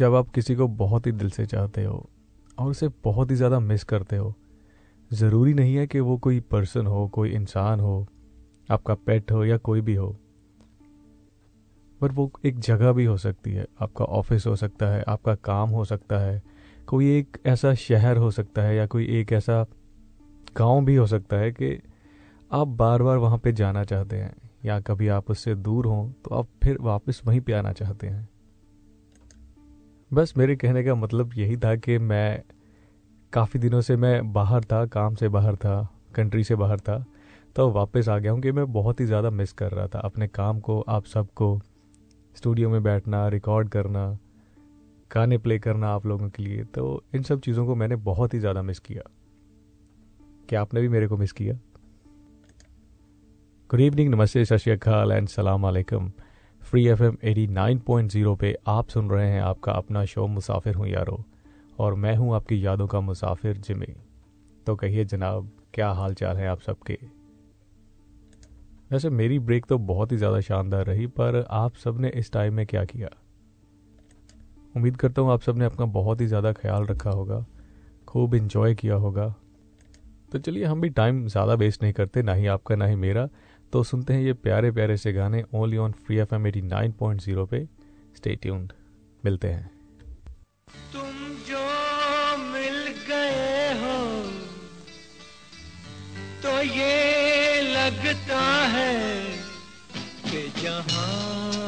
जब आप किसी को बहुत ही दिल से चाहते हो और उसे बहुत ही ज़्यादा मिस करते हो, ज़रूरी नहीं है कि वो कोई पर्सन हो, कोई इंसान हो, आपका पेट हो या कोई भी हो, पर वो एक जगह भी हो सकती है। आपका ऑफ़िस हो सकता है, आपका काम हो सकता है, कोई एक ऐसा शहर हो सकता है या कोई एक ऐसा गाँव भी हो सकता है कि आप बार बार वहाँ पे जाना चाहते हैं या कभी आप उससे दूर हों तो आप फिर वापस वहीं पे आना चाहते हैं। बस मेरे कहने का मतलब यही था कि मैं काफ़ी दिनों से मैं बाहर था, काम से बाहर था कंट्री से बाहर था तो वापस आ गया हूँ कि मैं बहुत ही ज़्यादा मिस कर रहा था। अपने काम को, आप सबको स्टूडियो में बैठना रिकॉर्ड करना, गाने प्ले करना आप लोगों के लिए तो इन सब चीज़ों को मैंने बहुत ही ज़्यादा मिस किया। क्या आपने भी मेरे को मिस किया? गुड इवनिंग नमस्ते, सत श्रीकाल एंड सलाम free F M at nine point zero पे आप सुन रहे हैं आपका अपना शो मुसाफिर हूँ यारो, और मैं हूँ आपकी यादों का मुसाफिर जिमी। तो कहिए जनाब, क्या हाल चाल है आप सबके? वैसे मेरी ब्रेक तो बहुत ही ज़्यादा शानदार रही, पर आप सबने इस टाइम में क्या किया? उम्मीद करता हूँ आप सबने अपना बहुत ही ज़्यादा ख्याल रखा होगा, खूब इन्जॉय किया होगा। तो चलिए हम भी टाइम ज़्यादा वेस्ट नहीं करते, ना ही आपका, ना ही मेरा। तो सुनते हैं ये प्यारे प्यारे से गाने only on free F M at nine point zero पे। स्टे ट्यून्ड मिलते हैं। तुम जो मिल गए हो तो ये लगता है कि जहाँ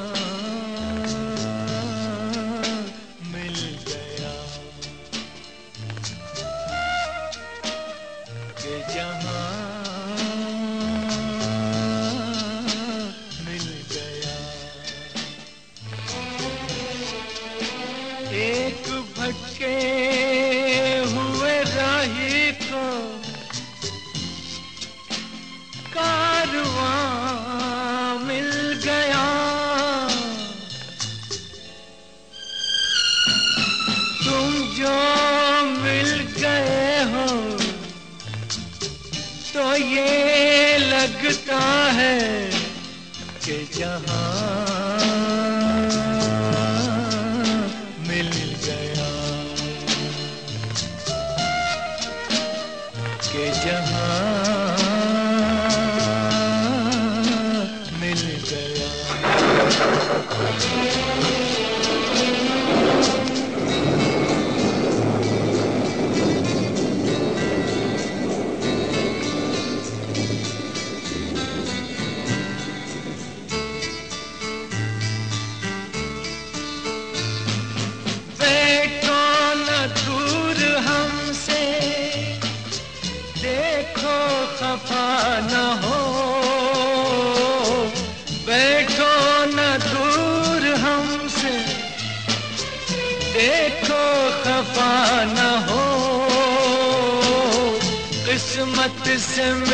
किस्मत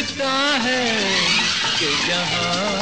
लगता है कि जहाँ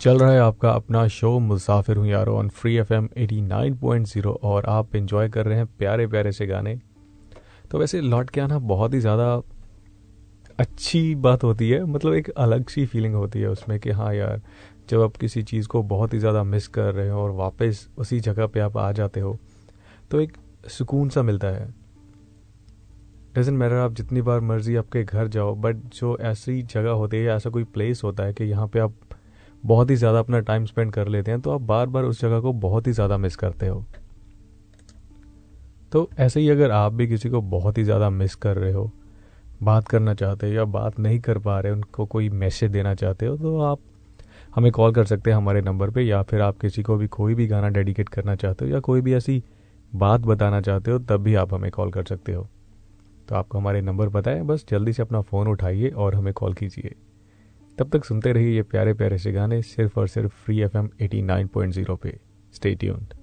चल रहा है आपका अपना शो, मुसाफिर हूँ यारो on free F M at nine point zero और आप इन्जॉय कर रहे हैं प्यारे प्यारे से गाने। तो वैसे लौट के आना बहुत ही ज़्यादा अच्छी बात होती है मतलब एक अलग सी फीलिंग होती है उसमें कि हाँ यार, जब आप किसी चीज़ को बहुत ही ज़्यादा मिस कर रहे हो और वापस उसी जगह पे आप आ जाते हो तो एक सुकून सा मिलता है। डजेंट मैटर आप जितनी बार मर्ज़ी आपके घर जाओ बट जो ऐसी जगह होती है या ऐसा कोई प्लेस होता है कि यहाँ पे आप बहुत ही ज़्यादा अपना टाइम स्पेंड कर लेते हैं तो आप बार बार उस जगह को बहुत ही ज़्यादा मिस करते हो। तो ऐसे ही अगर आप भी किसी को बहुत ही ज़्यादा मिस कर रहे हो, बात करना चाहते हो या बात नहीं कर पा रहे, उनको कोई मैसेज देना चाहते हो तो आप हमें कॉल कर सकते हैं हमारे नंबर पे, या फिर आप किसी को भी कोई भी गाना डेडिकेट करना चाहते हो, या कोई भी ऐसी बात बताना चाहते हो, तब भी आप हमें कॉल कर सकते हो। तो आपको हमारे नंबर पता है, बस जल्दी से अपना फ़ोन उठाइए और हमें कॉल कीजिए। तब तक सुनते रहिए ये प्यारे प्यारे से गाने सिर्फ़ और सिर्फ़ free F M at nine point zero पे। स्टे ट्यून्ड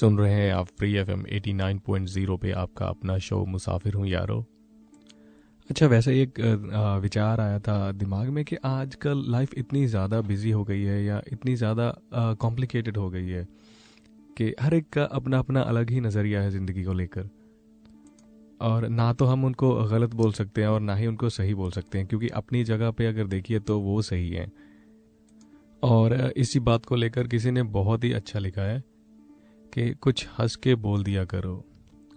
सुन रहे हैं आप free F M at nine point zero पे आपका अपना शो मुसाफिर हूँ यारो। अच्छा वैसे एक विचार आया था दिमाग में कि आजकल लाइफ इतनी ज़्यादा बिज़ी हो गई है या इतनी ज़्यादा कॉम्प्लिकेटेड हो गई है कि हर एक का अपना अपना अलग ही नज़रिया है ज़िंदगी को लेकर। और ना तो हम उनको गलत बोल सकते हैं और ना ही उनको सही बोल सकते हैं, क्योंकि अपनी जगह पे अगर देखिए तो वो सही है। और इसी बात को लेकर किसी ने बहुत ही अच्छा लिखा है कि कुछ हंस के बोल दिया करो,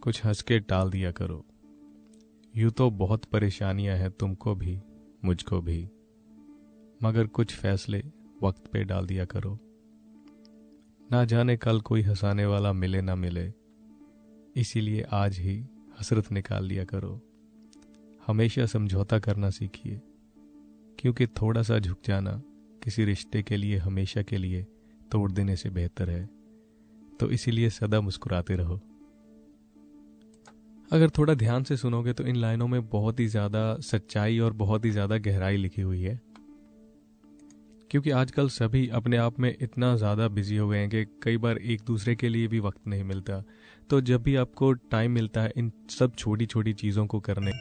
कुछ हंस के टाल दिया करो। यूँ तो बहुत परेशानियाँ हैं तुमको भी, मुझको भी। मगर कुछ फैसले वक्त पे डाल दिया करो। ना जाने कल कोई हंसाने वाला मिले ना मिले, इसीलिए आज ही हसरत निकाल लिया करो। हमेशा समझौता करना सीखिए, क्योंकि थोड़ा सा झुक जाना किसी रिश्ते के लिए, हमेशा के लिए तोड़ देने से बेहतर है। तो इसीलिए सदा मुस्कुराते रहो। अगर थोड़ा ध्यान से सुनोगे तो इन लाइनों में बहुत ही ज़्यादा सच्चाई और बहुत ही ज़्यादा गहराई लिखी हुई है। क्योंकि आजकल सभी अपने आप में इतना ज़्यादा बिज़ी हो गए हैं कि कई बार एक दूसरे के लिए भी वक्त नहीं मिलता। तो जब भी आपको टाइम मिलता है इन सब छोटी छोटी चीज़ों को करने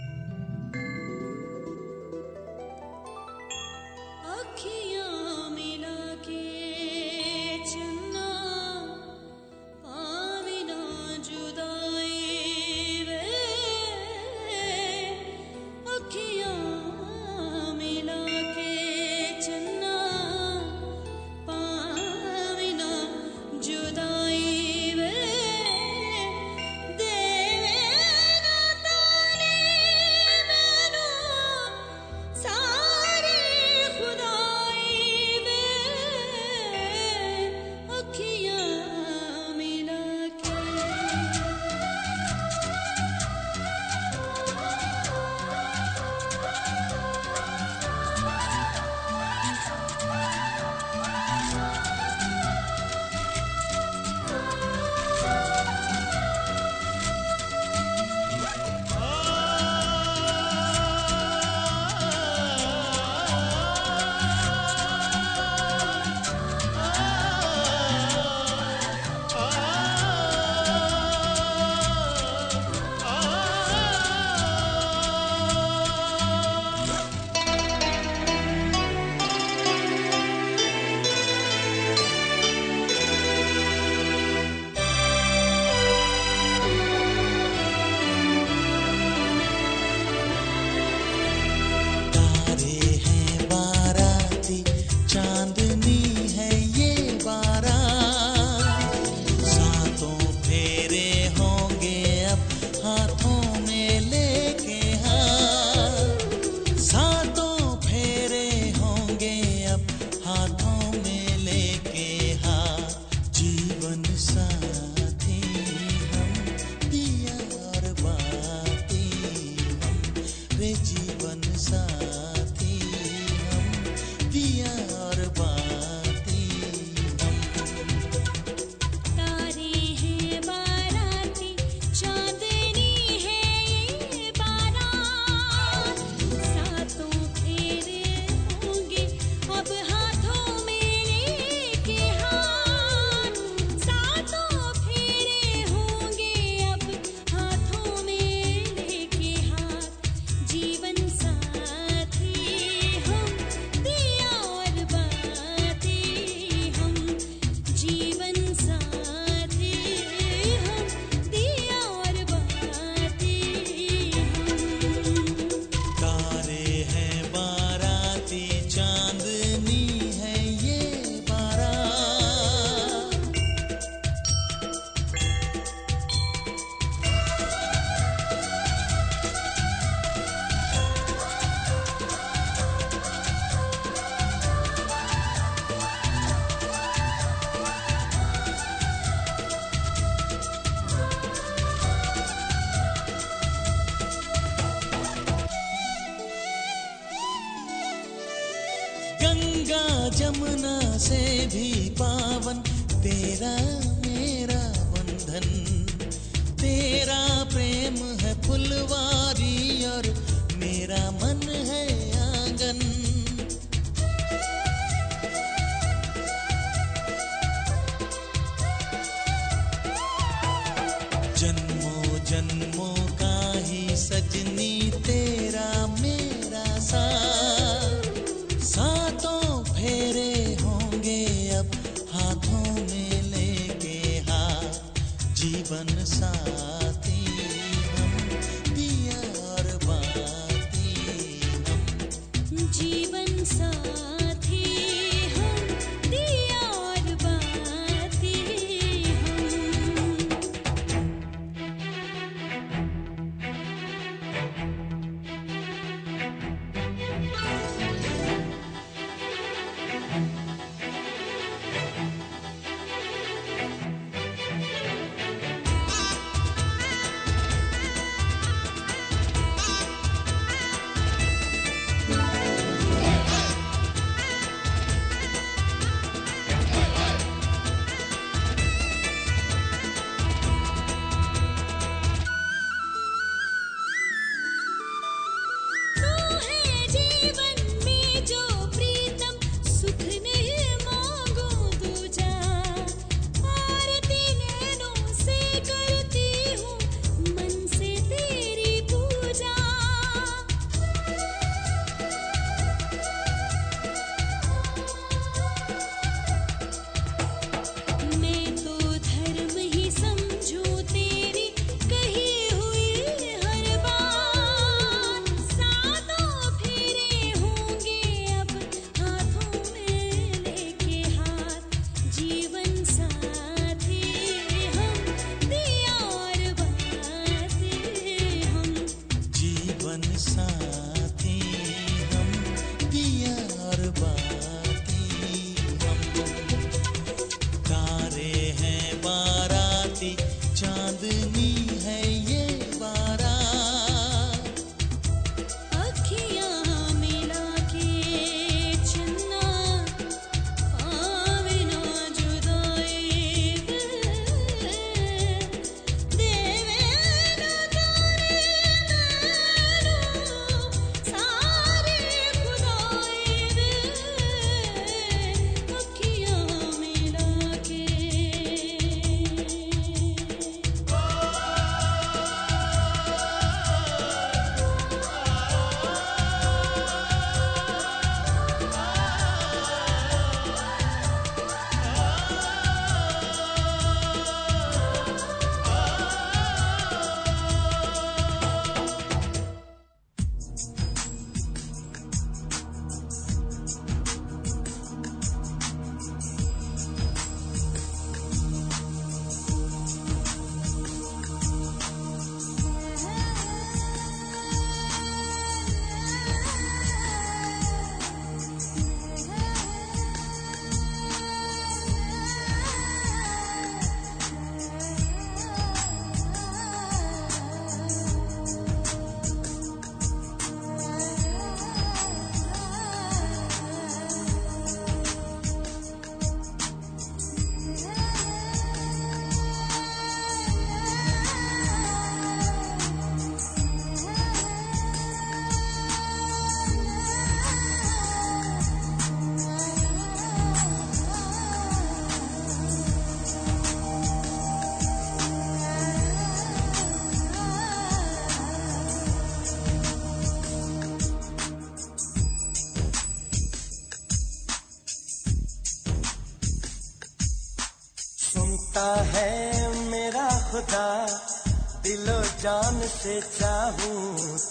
वादा दिलो जान से चाहूँ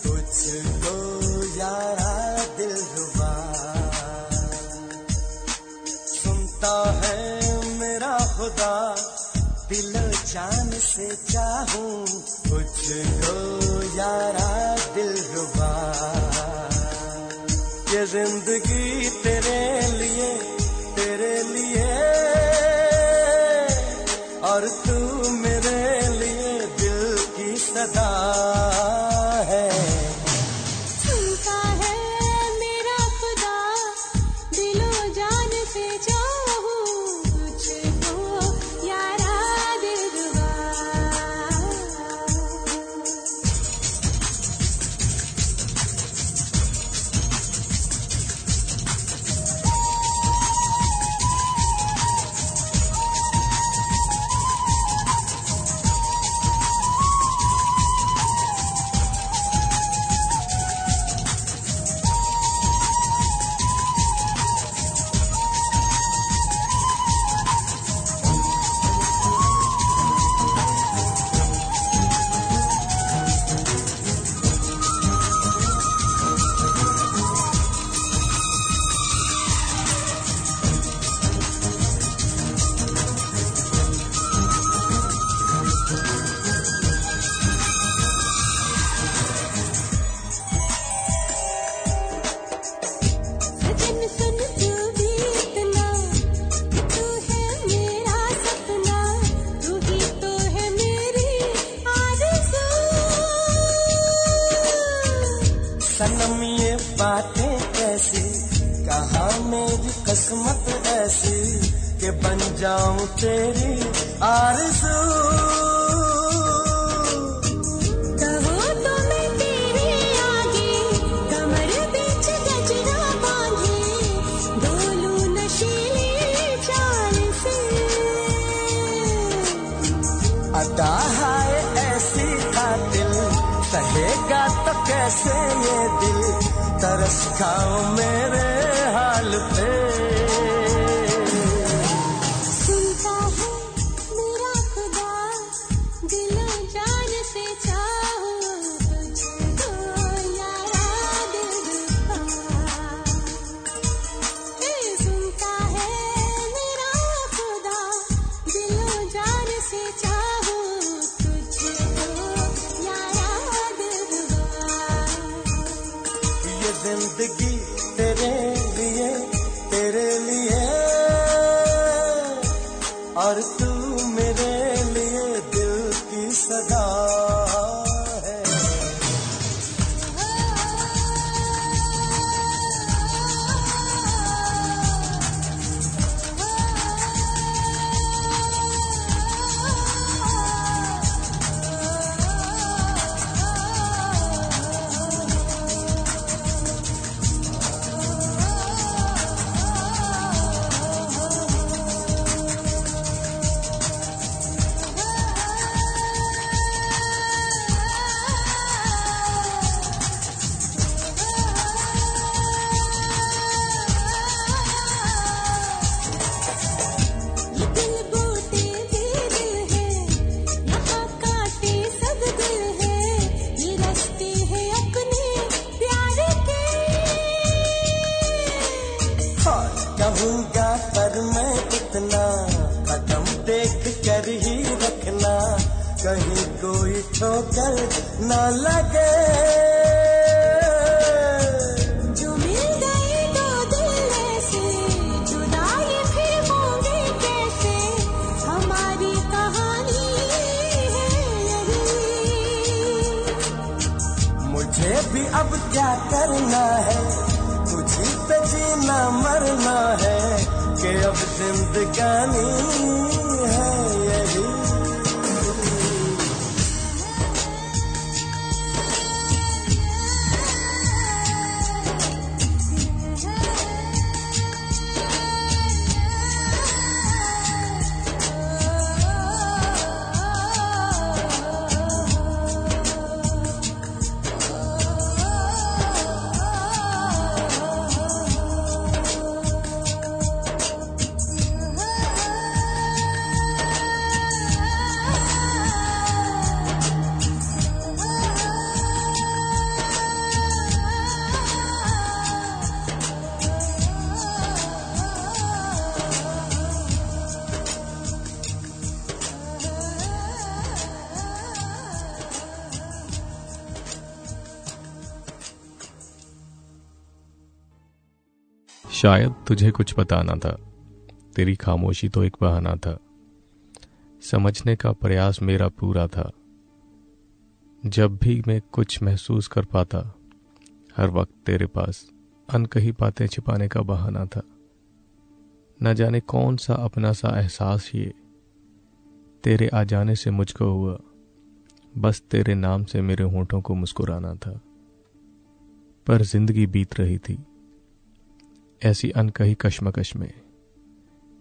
तुझको, यारा दिल हुआ सुनता है मेरा खुदा, दिल जान से कुछ तुझको, यारा दिल हुआ ये ज़िंदगी किस्मत ऐसी कि बन जाऊँ तेरी आरज़ू। कहो तो मैं तेरे आगे कमर बीच गजरा बांधे डोलू नशीली चाल से। अदा है ऐसी कातिल सहेगा तो कैसे ये दिल? तरस खाओ मेरे न लगे। जो मिल गए दो दिल ऐसे जुदाई फिर होंगे कैसे? हमारी कहानी है यही। मुझे भी अब क्या करना है? तुझी पे जीना मरना है कि अब जिंदगानी शायद तुझे कुछ बताना था। तेरी खामोशी तो एक बहाना था। समझने का प्रयास मेरा पूरा था। जब भी मैं कुछ महसूस कर पाता, हर वक्त तेरे पास अनकही बातें छिपाने का बहाना था। न जाने कौन सा अपना सा एहसास ये, तेरे आ जाने से मुझको हुआ, बस तेरे नाम से मेरे होठों को मुस्कुराना था। पर ज़िंदगी बीत रही थी। ऐसी अनकही कश्मकश में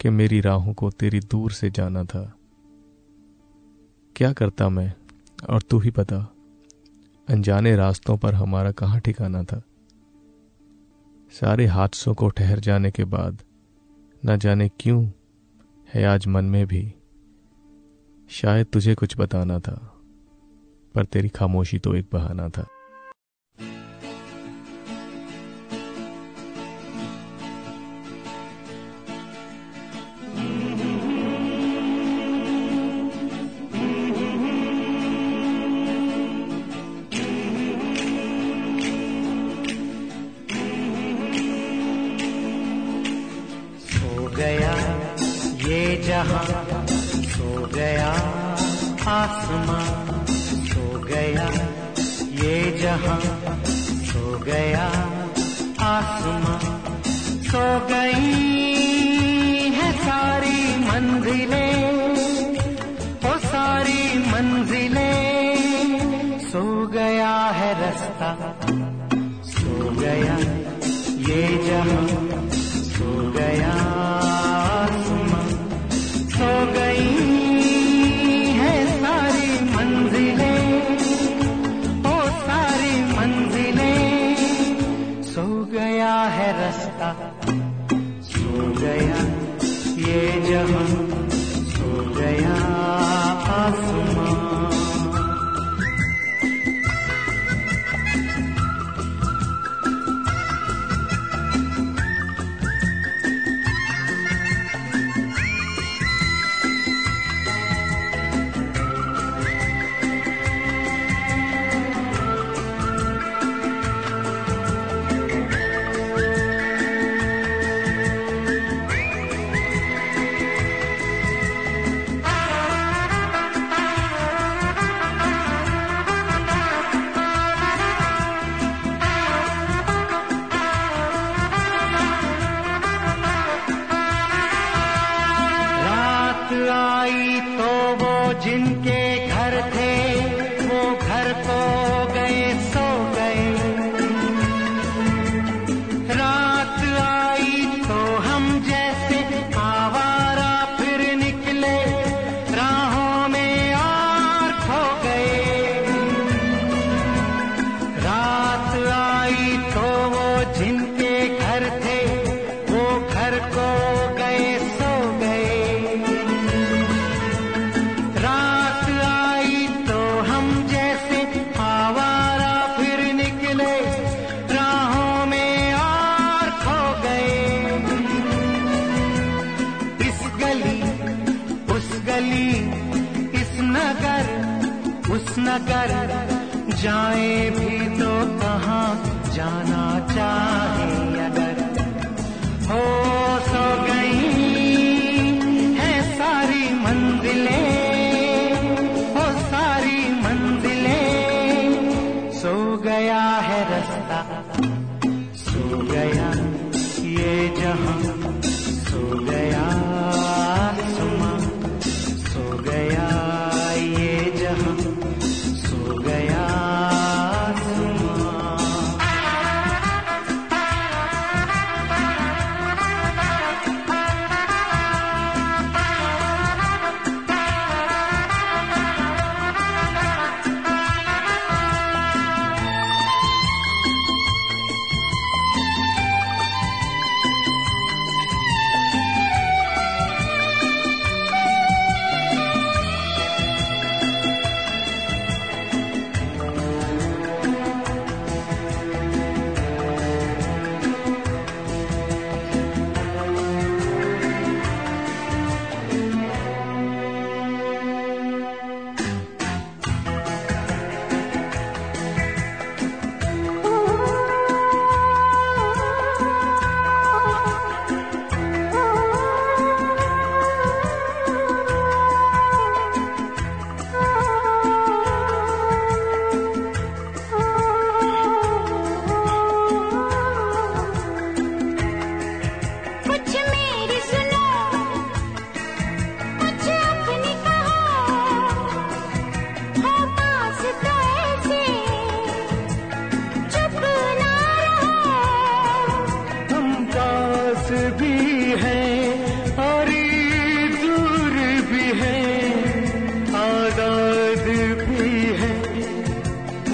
कि मेरी राहों को तेरी दूर से जाना था। क्या करता मैं? और तू ही बता। अनजाने रास्तों पर हमारा कहाँ ठिकाना था? सारे हादसों को ठहर जाने के बाद, न जाने क्यों है आज मन में भी। शायद तुझे कुछ बताना था, पर तेरी खामोशी तो एक बहाना था। ोजय ये जहं सूर्यया आसु।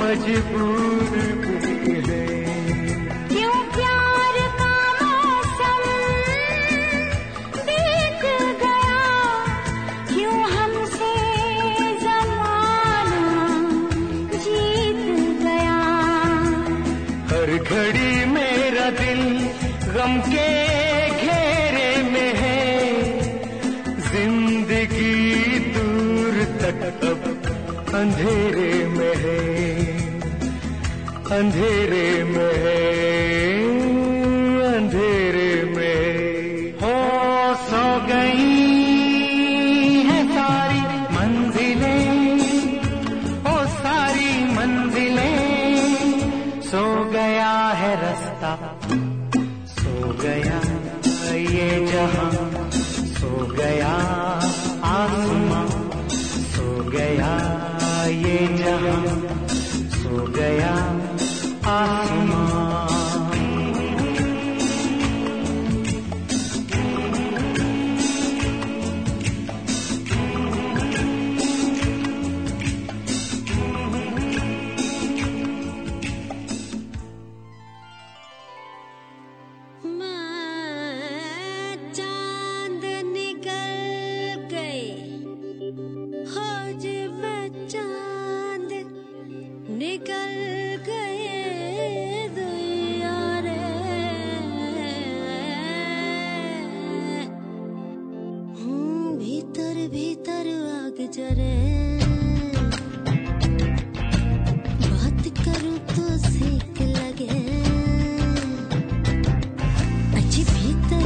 मजबूर क्यों गया? हर घड़ी मेरा दिल गम के घेरे में है। ज़िंदगी दूर तक अब अंधेरे अंधेरे में अच्छी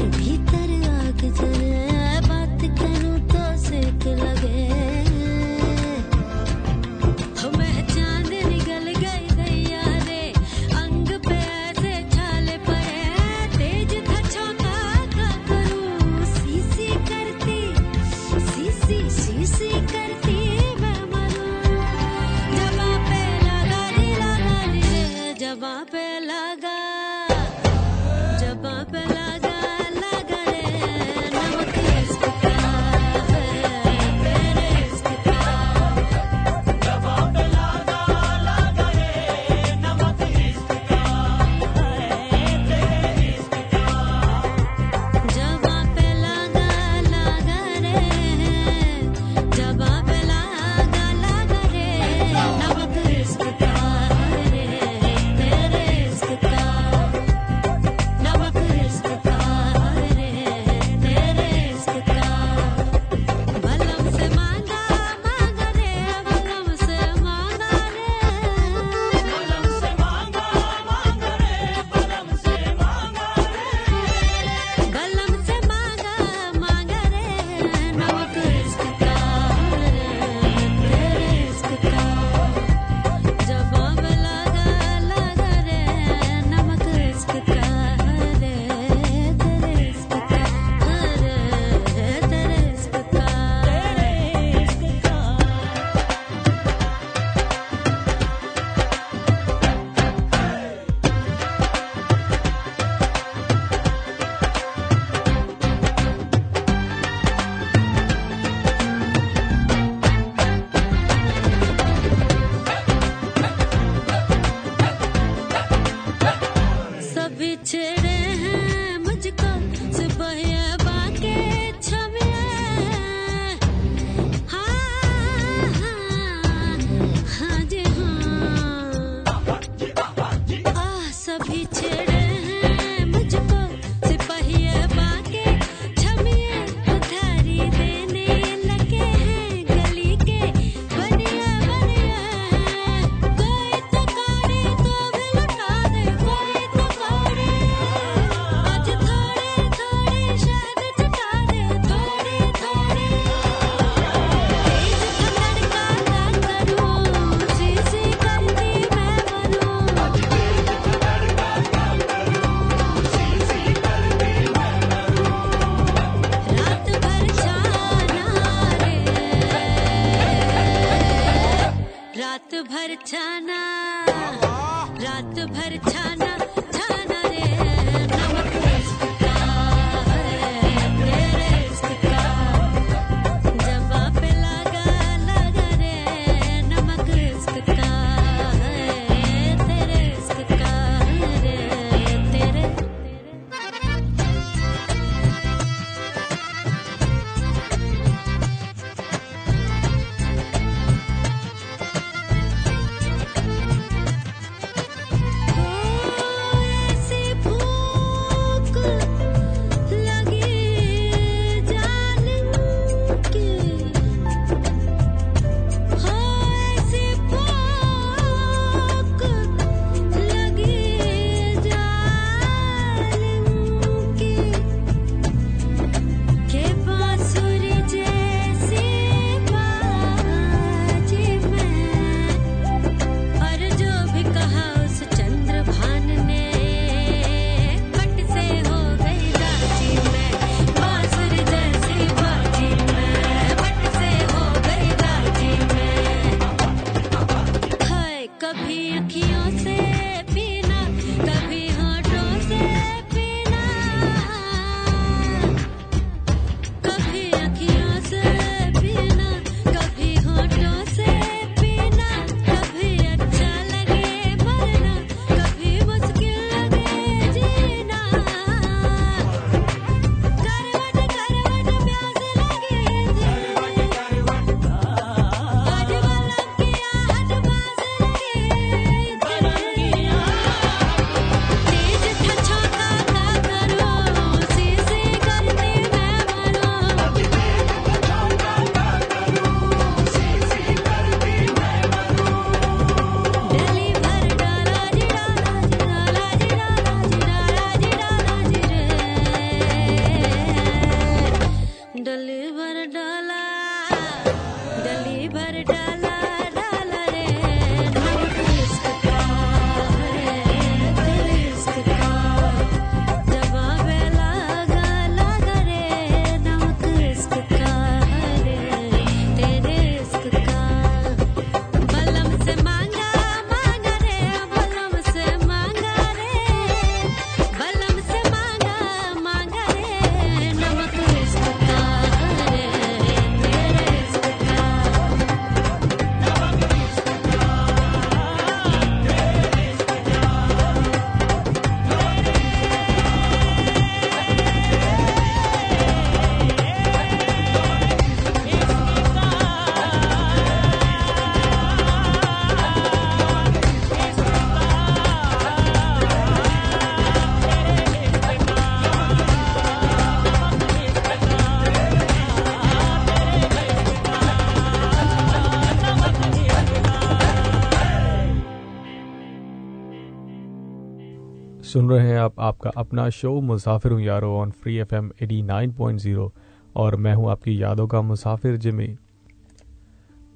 हैं। आप, आपका अपना शो मुसाफिर हूँ यारो on free F M at nine point zero और मैं हूँ आपकी यादों का मुसाफिर जिमी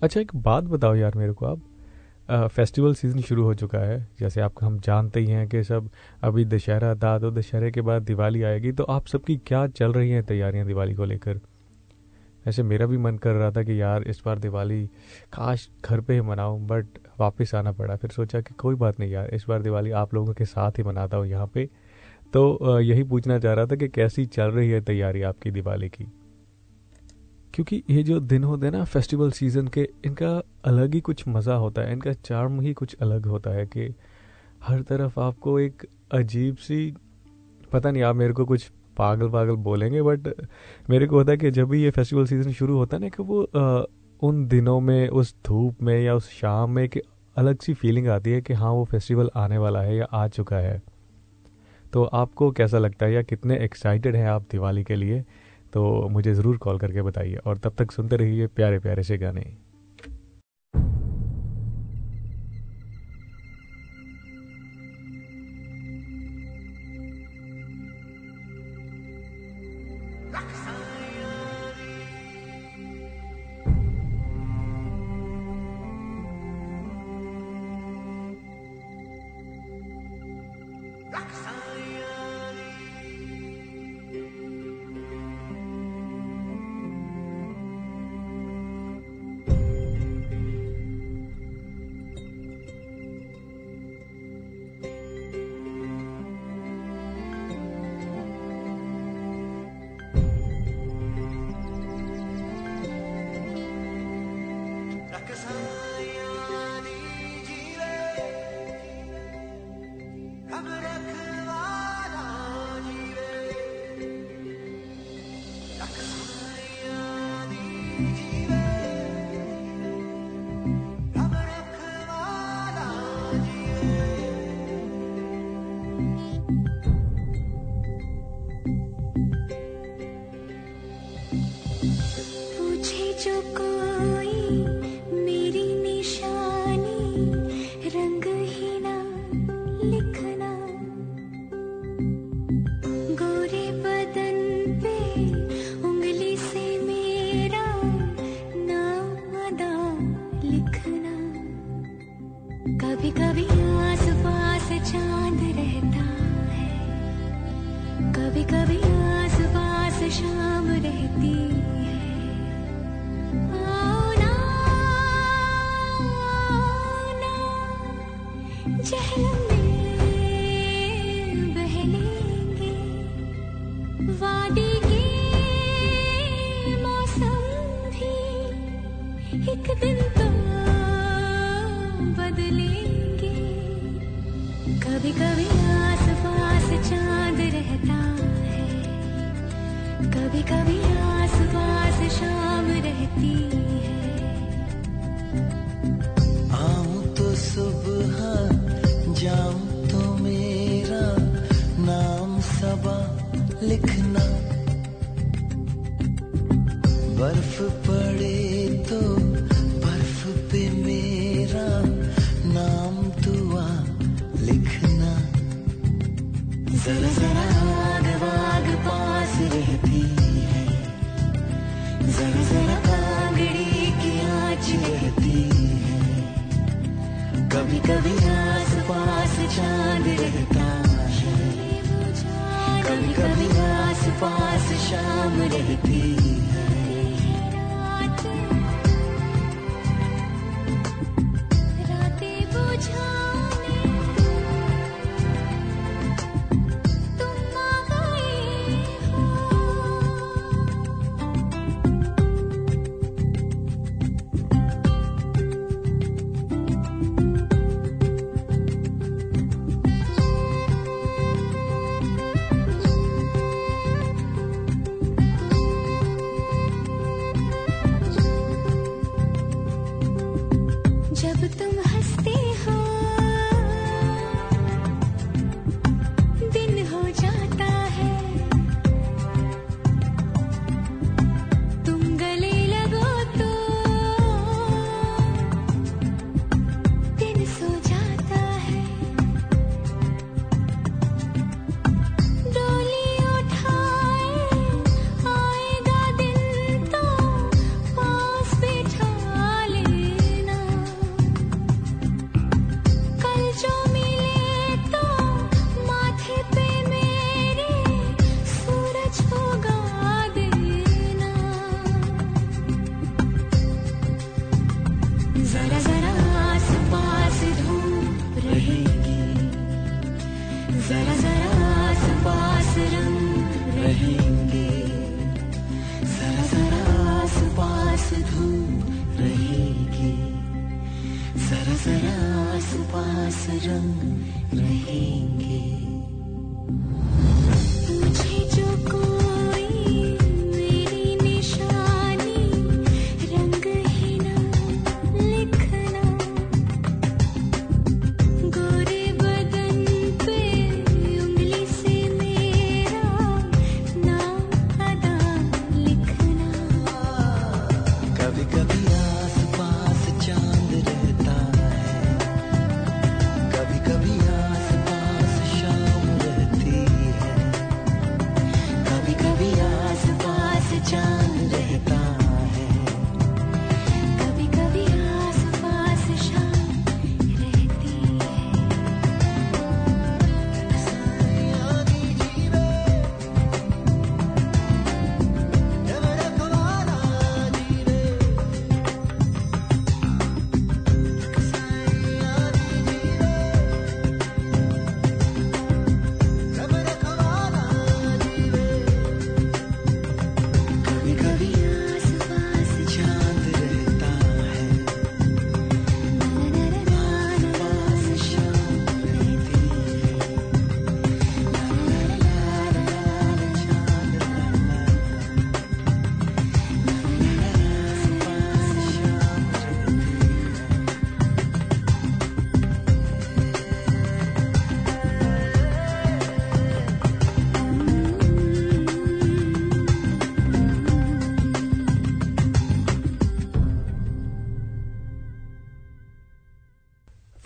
अच्छा एक बात बताओ यार मेरे को आप। फेस्टिवल सीज़न शुरू हो चुका है। जैसे आप, हम जानते ही हैं कि सब अभी दशहरा था तो दशहरे के बाद दिवाली आएगी तो आप सबकी क्या चल रही हैं तैयारियाँ दिवाली को लेकर? ऐसे मेरा भी मन कर रहा था कि यार इस बार दिवाली काश घर पे ही मनाऊं बट वापस आना पड़ा। फिर सोचा कि कोई बात नहीं यार इस बार दिवाली आप लोगों के साथ ही मनाता हूँ यहाँ पे। तो यही पूछना चाह रहा था कि कैसी चल रही है तैयारी आपकी दिवाली की? क्योंकि ये जो दिन होते हैं ना फेस्टिवल सीज़न के इनका अलग ही कुछ मज़ा होता है इनका चार्म ही कुछ अलग होता है कि हर तरफ़ आपको एक अजीब सी पता नहीं आप मेरे को कुछ पागल पागल बोलेंगे बट मेरे को होता है कि जब भी ये फेस्टिवल सीज़न शुरू होता है ना कि वो अ, उन दिनों में उस धूप में या उस शाम में एक अलग सी फीलिंग आती है कि हाँ वो फेस्टिवल आने वाला है या आ चुका है। तो आपको कैसा लगता है या कितने एक्साइटेड हैं आप दिवाली के लिए? तो मुझे ज़रूर कॉल करके बताइए और तब तक सुनते रहिए प्यारे प्यारे से गाने।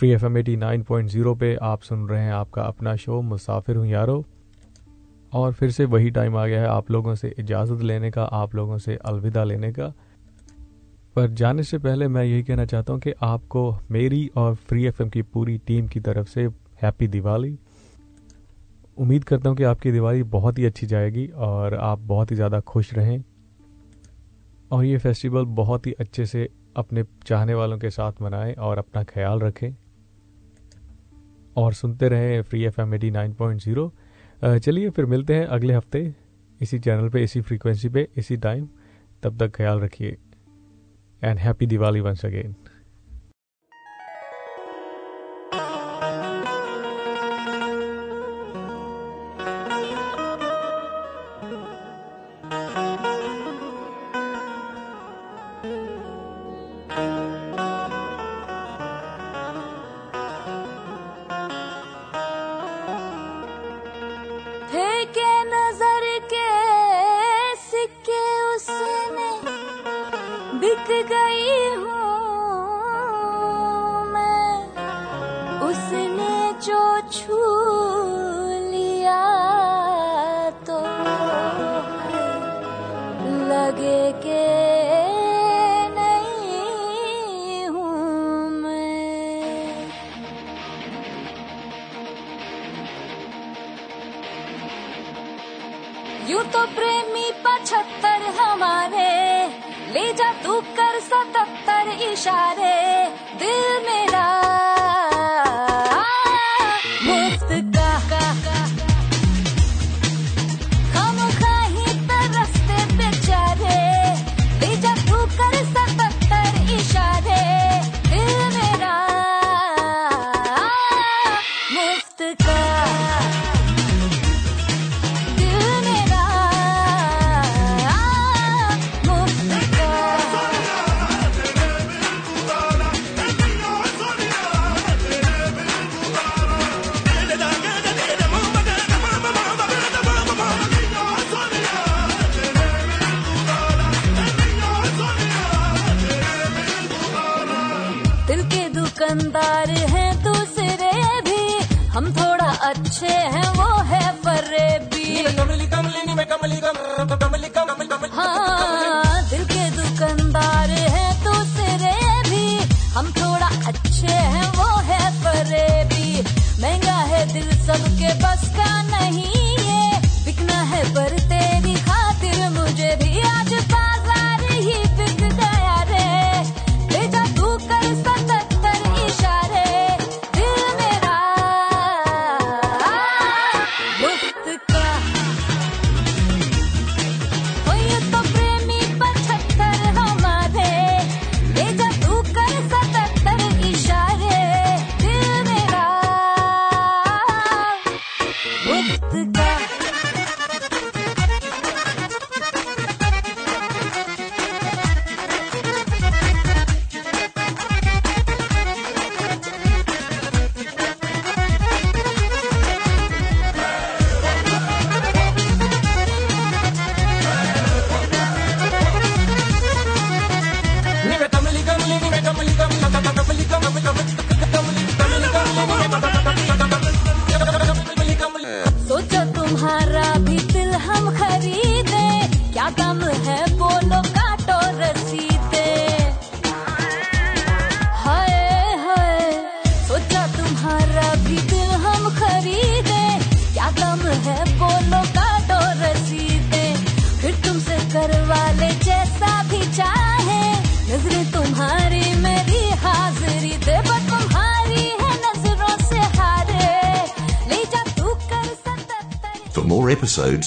Free F M at nine point zero पे आप सुन रहे हैं आपका अपना शो, मुसाफिर हूँ यारो। और फिर से वही टाइम आ गया है आप लोगों से इजाज़त लेने का, आप लोगों से अलविदा लेने का। पर जाने से पहले मैं यही कहना चाहता हूँ कि आपको मेरी और फ्री एफएम की पूरी टीम की तरफ़ से हैप्पी दिवाली उम्मीद करता हूँ कि आपकी दिवाली बहुत ही अच्छी जाएगी और आप बहुत ही ज़्यादा खुश रहें। और ये फेस्टिवल बहुत ही अच्छे से अपने चाहने वालों के साथ मनाएँ और अपना ख्याल रखें। और सुनते रहें free F M at nine point zero चलिए फिर मिलते हैं अगले हफ़्ते इसी चैनल पे, इसी फ्रीक्वेंसी पे, इसी टाइम तब तक ख्याल रखिए। And happy Diwali once again